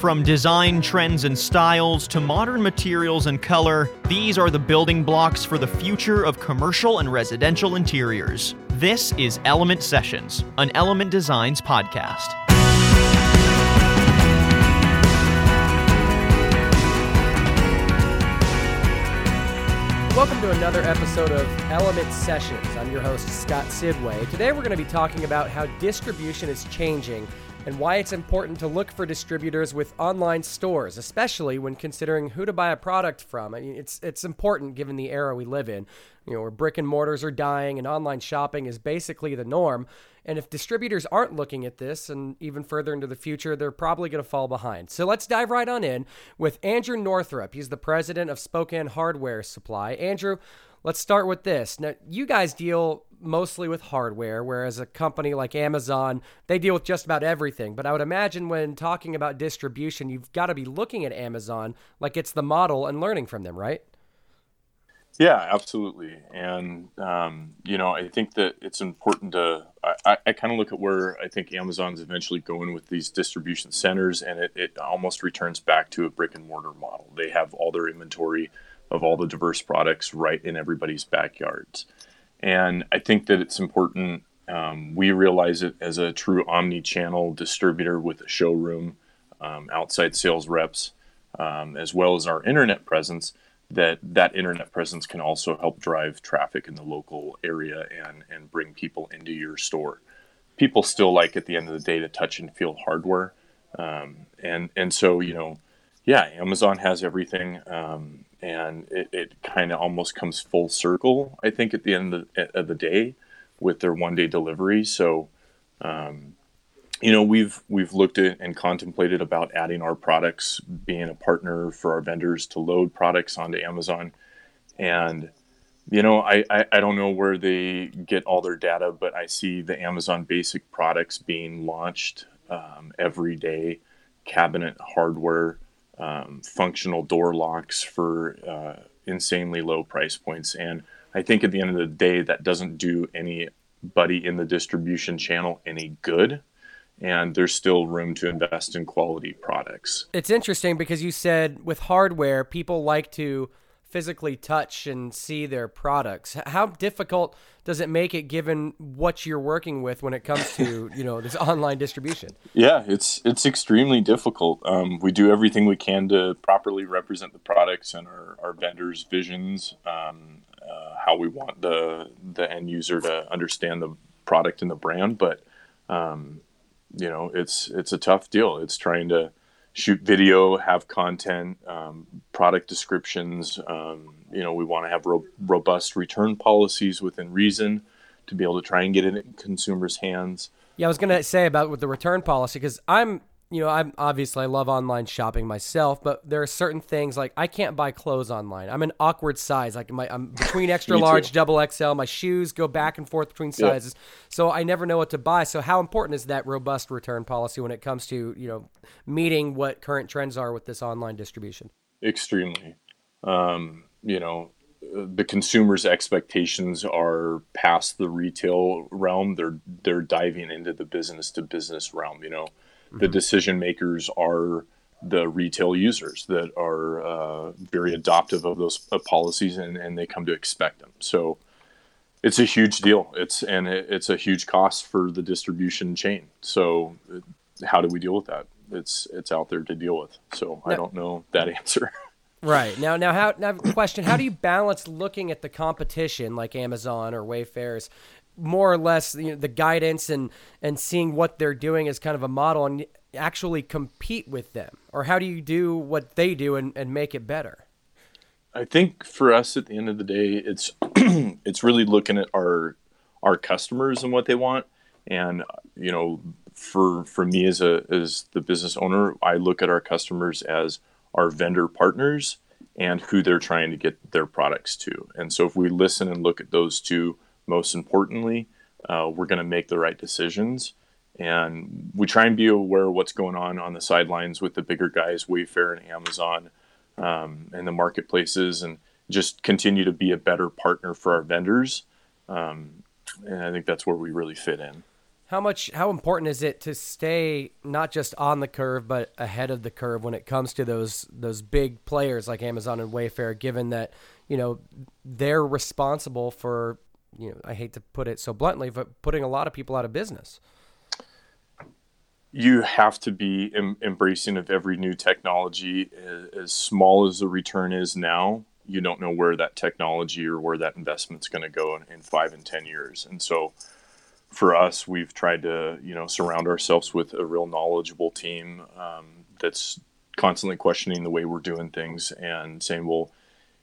From design trends and styles to modern materials and color, these are the building blocks for the future of commercial and residential interiors. This is Element Sessions, an Element Designs podcast. Welcome to another episode of Element Sessions. I'm your host, Scott Sidway. Today we're going to be talking about how distribution is changing and why it's important to look for distributors with online stores, especially when considering who to buy a product from. I mean, it's it's important given the era we live in, you know, where brick and mortars are dying and online shopping is basically the norm. And if distributors aren't looking at this and even further into the future, they're probably going to fall behind. So let's dive right on in with Andrew Northrup. He's the president of Spokane Hardware Supply. Andrew, let's start with this. Now, you guys deal mostly with hardware, whereas a company like Amazon, they deal with just about everything. But I would imagine when talking about distribution, you've got to be looking at Amazon like it's the model and learning from them, right? Yeah, absolutely. And, um, you know, I think that it's important to, I, I kind of look at where I think Amazon's eventually going with these distribution centers, and it, it almost returns back to a brick and mortar model. They have all their inventory of all the diverse products right in everybody's backyards. And I think that it's important. Um, we realize it as a true omni-channel distributor with a showroom, um, outside sales reps, um, as well as our internet presence. That that internet presence can also help drive traffic in the local area and and bring people into your store. People still like at the end of the day to touch and feel hardware, um, and and so you know, yeah, Amazon has everything. Um, and it, it kind of almost comes full circle. I think at the end of the, of the day with their one day delivery. So, um, you know, we've we've looked at and contemplated about adding our products, being a partner for our vendors to load products onto Amazon, and you know, I, I, I don't know where they get all their data, but I see the Amazon basic products being launched um, every day, cabinet hardware um, functional door locks for uh, insanely low price points. And I think at the end of the day, that doesn't do anybody in the distribution channel any good. And there's still room to invest in quality products. It's interesting because you said with hardware, people like to physically touch and see their products. How difficult does it make it given what you're working with when it comes to you know this online distribution? Yeah, it's it's extremely difficult. Um, we do everything we can to properly represent the products and our, our vendors' visions, um, uh, how we want the the end user to understand the product and the brand. But um, you know, it's it's a tough deal. It's trying to shoot video, have content, um, product descriptions. Um, you know, we want to have ro- robust return policies within reason to be able to try and get it in consumers' hands. Yeah, I was going to say about with the return policy because I'm you know, I'm obviously I love online shopping myself, but there are certain things like I can't buy clothes online. I'm an awkward size. Like my I'm between extra large, double XL. My shoes go back and forth between sizes. So I never know what to buy. So how important is that robust return policy when it comes to, you know, meeting what current trends are with this online distribution? Extremely. Um, you know, the consumer's expectations are past the retail realm. They're they're diving into the business to business realm, you know the decision makers are the retail users that are uh, very adoptive of those uh, policies and, and they come to expect them. So it's a huge deal. It's and it, it's a huge cost for the distribution chain. So how do we deal with that? It's it's out there to deal with. So now, I don't know that answer. Right now, now how now question: How do you balance looking at the competition like Amazon or Wayfair's more or less you know, the guidance and and seeing what they're doing as kind of a model and actually compete with them? Or how do you do what they do and, and make it better? I think for us at the end of the day it's it's really looking at our our customers and what they want. And you know for for me as a as the business owner i look at our customers as our vendor partners and who they're trying to get their products to. And so if we listen and look at those two most importantly, uh, we're going to make the right decisions. And we try and be aware of what's going on on the sidelines with the bigger guys, Wayfair and Amazon, um, and the marketplaces, and just continue to be a better partner for our vendors. Um, and I think that's where we really fit in. How much? How important is it to stay not just on the curve, but ahead of the curve when it comes to those those big players like Amazon and Wayfair? Given that you know they're responsible for you know I hate to put it so bluntly, but putting a lot of people out of business. You have to be em- embracing of every new technology, as small as the return is now. You don't know where that technology or where that investment's going to go in, in five and ten years, and so for us, we've tried to you know surround ourselves with a real knowledgeable team um, that's constantly questioning the way we're doing things and saying, well,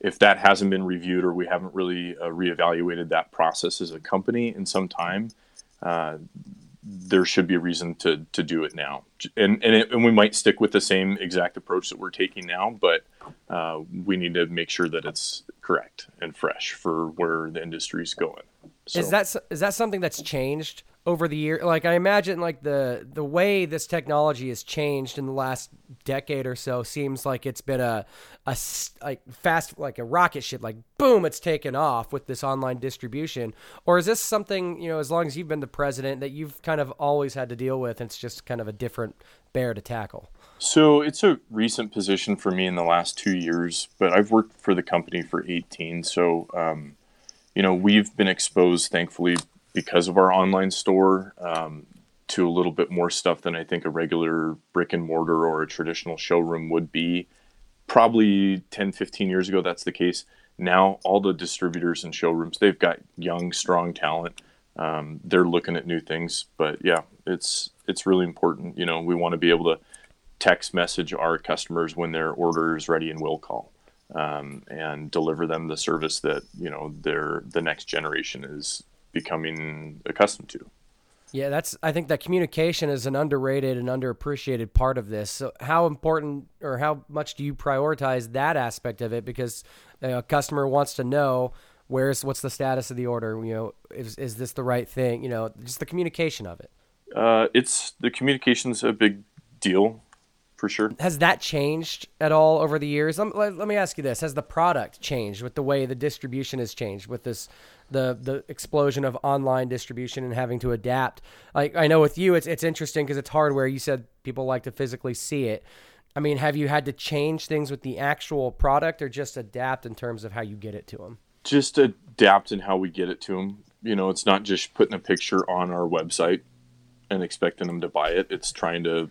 if that hasn't been reviewed or we haven't really uh, reevaluated that process as a company in some time, uh, there should be a reason to to do it now. And and, it, and, we might stick with the same exact approach that we're taking now, but uh, we need to make sure that it's correct and fresh for where the industry is going. So. Is that is that something that's changed over the year? Like I imagine, like the the way this technology has changed in the last decade or so seems like it's been a a like fast like a rocket ship. Like boom, it's taken off with this online distribution. Or is this something you know, as long as you've been the president, that you've kind of always had to deal with? And it's just kind of a different bear to tackle. So it's a recent position for me in the last two years, but I've worked for the company for 18. So um, you know, we've been exposed, thankfully, because of our online store, um, to a little bit more stuff than I think a regular brick and mortar or a traditional showroom would be. Probably 10, 15 years ago, that's the case. Now, all the distributors and showrooms, they've got young, strong talent. Um, they're looking at new things, but yeah, it's it's really important. You know, we want to be able to text message our customers when their order is ready and will call um, and deliver them the service that you know their the next generation is becoming accustomed to. Yeah, that's. I think that communication is an underrated and underappreciated part of this. So, how important or how much do you prioritize that aspect of it? Because a customer wants to know where's what's the status of the order. You know, is is this the right thing? You know, just the communication of it. Uh, it's the communication's a big deal for sure. Has that changed at all over the years? Let, let, let, me ask you this: Has the product changed with the way the distribution has changed with this the the explosion of online distribution and having to adapt? Like I know with you, it's it's interesting because it's hardware. You said people like to physically see it. I mean, have you had to change things with the actual product, or just adapt in terms of how you get it to them? Just adapt in how we get it to them. You know, it's not just putting a picture on our website and expecting them to buy it. It's trying to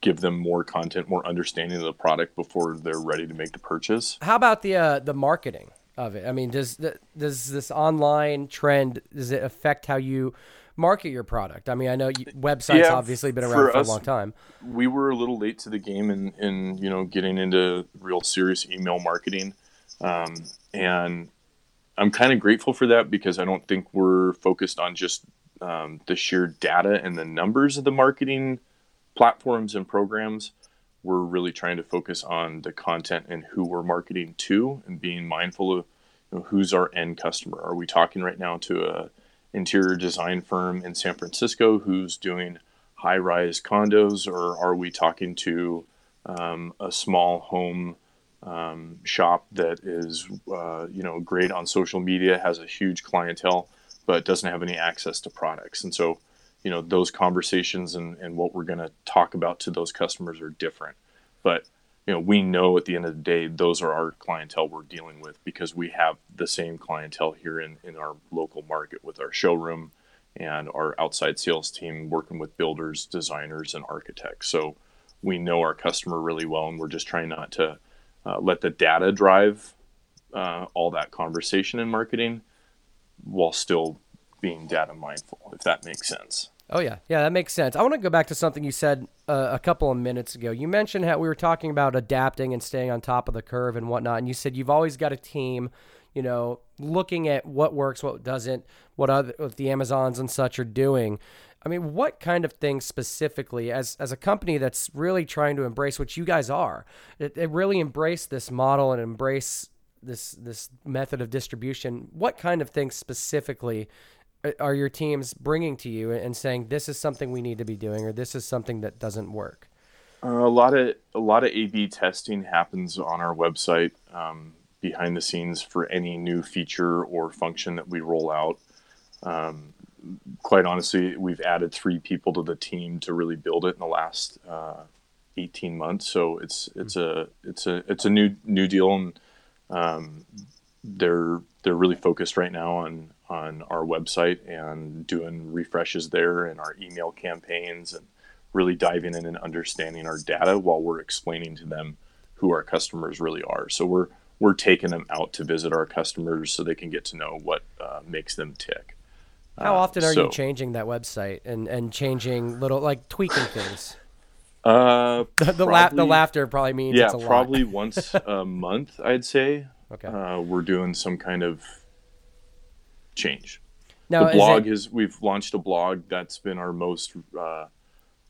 give them more content, more understanding of the product before they're ready to make the purchase. How about the uh, the marketing of it? I mean, does the, does this online trend does it affect how you market your product? I mean, I know you, websites yeah, obviously been around for, for us, a long time. We were a little late to the game in in you know getting into real serious email marketing, um, and I'm kind of grateful for that because I don't think we're focused on just um, the sheer data and the numbers of the marketing platforms and programs, we're really trying to focus on the content and who we're marketing to and being mindful of you know, who's our end customer. Are we talking right now to a interior design firm in San Francisco who's doing high rise condos, or are we talking to um, a small home um, shop that is uh, you know great on social media, has a huge clientele, but doesn't have any access to products? And so you know those conversations and, and what we're going to talk about to those customers are different. But you know we know at the end of the day those are our clientele we're dealing with because we have the same clientele here in, in our local market with our showroom and our outside sales team working with builders designers and architects. So we know our customer really well and we're just trying not to uh, let the data drive uh, all that conversation in marketing while still being data mindful, if that makes sense. Oh yeah, yeah, that makes sense. I want to go back to something you said uh, a couple of minutes ago. You mentioned how we were talking about adapting and staying on top of the curve and whatnot, and you said you've always got a team, you know, looking at what works, what doesn't, what other what the Amazons and such are doing. I mean, what kind of things specifically, as as a company that's really trying to embrace what you guys are, it, it really embrace this model and embrace this this method of distribution. What kind of things specifically are your teams bringing to you and saying this is something we need to be doing or this is something that doesn't work? Uh, a lot of a lot of A/B testing happens on our website um, behind the scenes for any new feature or function that we roll out. Um, quite honestly, we've added three people to the team to really build it in the last uh, 18 months. So it's it's a it's a it's a new new deal, and um, they're they're really focused right now on on our website and doing refreshes there and our email campaigns and really diving in and understanding our data while we're explaining to them who our customers really are. So we're we're taking them out to visit our customers so they can get to know what uh, makes them tick. How uh, often are so, you changing that website and, and changing little like tweaking things? Uh, the the, la- the laughter probably means yeah, probably once a month. I'd say. Okay. Uh, we're doing some kind of change. Now, the blog is, it... is, we've launched a blog that's been our most uh,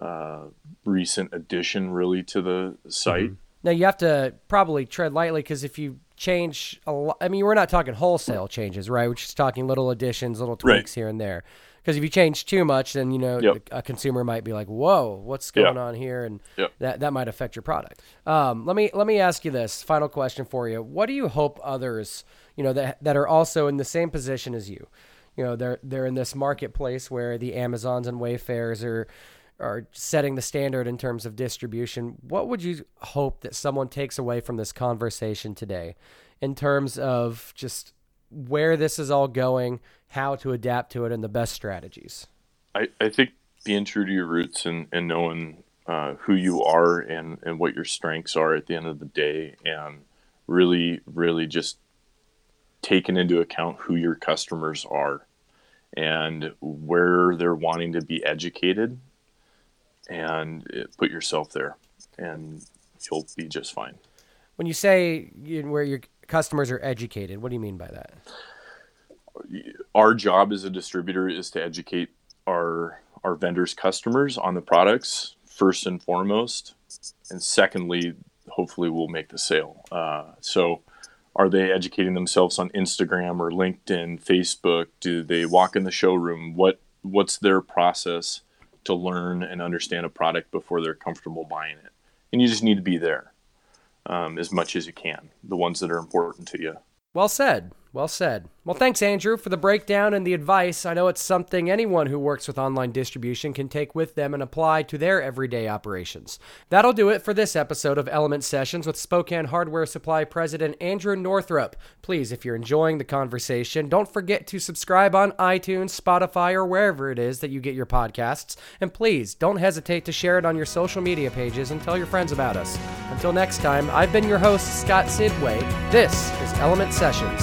uh, recent addition, really, to the site. Mm-hmm. Now you have to probably tread lightly because if you change a lot, I mean, we're not talking wholesale changes, right? We're just talking little additions, little tweaks right. here and there. Because if you change too much, then you know yep. a consumer might be like, "Whoa, what's going on here?" and yep. that that might affect your product. Um, let me let me ask you this final question for you: What do you hope others, you know, that that are also in the same position as you, you know, they're they're in this marketplace where the Amazons and Wayfairs are are setting the standard in terms of distribution. What would you hope that someone takes away from this conversation today in terms of just where this is all going, how to adapt to it, and the best strategies? I, I think being true to your roots and, and knowing uh, who you are and, and what your strengths are at the end of the day, and really, really just taking into account who your customers are and where they're wanting to be educated and put yourself there, and you'll be just fine. When you say you, where your customers are educated, what do you mean by that? Our job as a distributor is to educate our our vendors' customers on the products first and foremost, and secondly, hopefully, we'll make the sale. Uh, so are they educating themselves on Instagram or LinkedIn, Facebook? Do they walk in the showroom? What what's their process to learn and understand a product before they're comfortable buying it. And you just need to be there um, as much as you can, the ones that are important to you. Well said. Well said. Well, thanks, Andrew, for the breakdown and the advice. I know it's something anyone who works with online distribution can take with them and apply to their everyday operations. That'll do it for this episode of Element Sessions with Spokane Hardware Supply President Andrew Northrup. Please, if you're enjoying the conversation, don't forget to subscribe on iTunes, Spotify, or wherever it is that you get your podcasts. And please, don't hesitate to share it on your social media pages and tell your friends about us. Until next time, I've been your host, Scott Sidway. This is Element Sessions.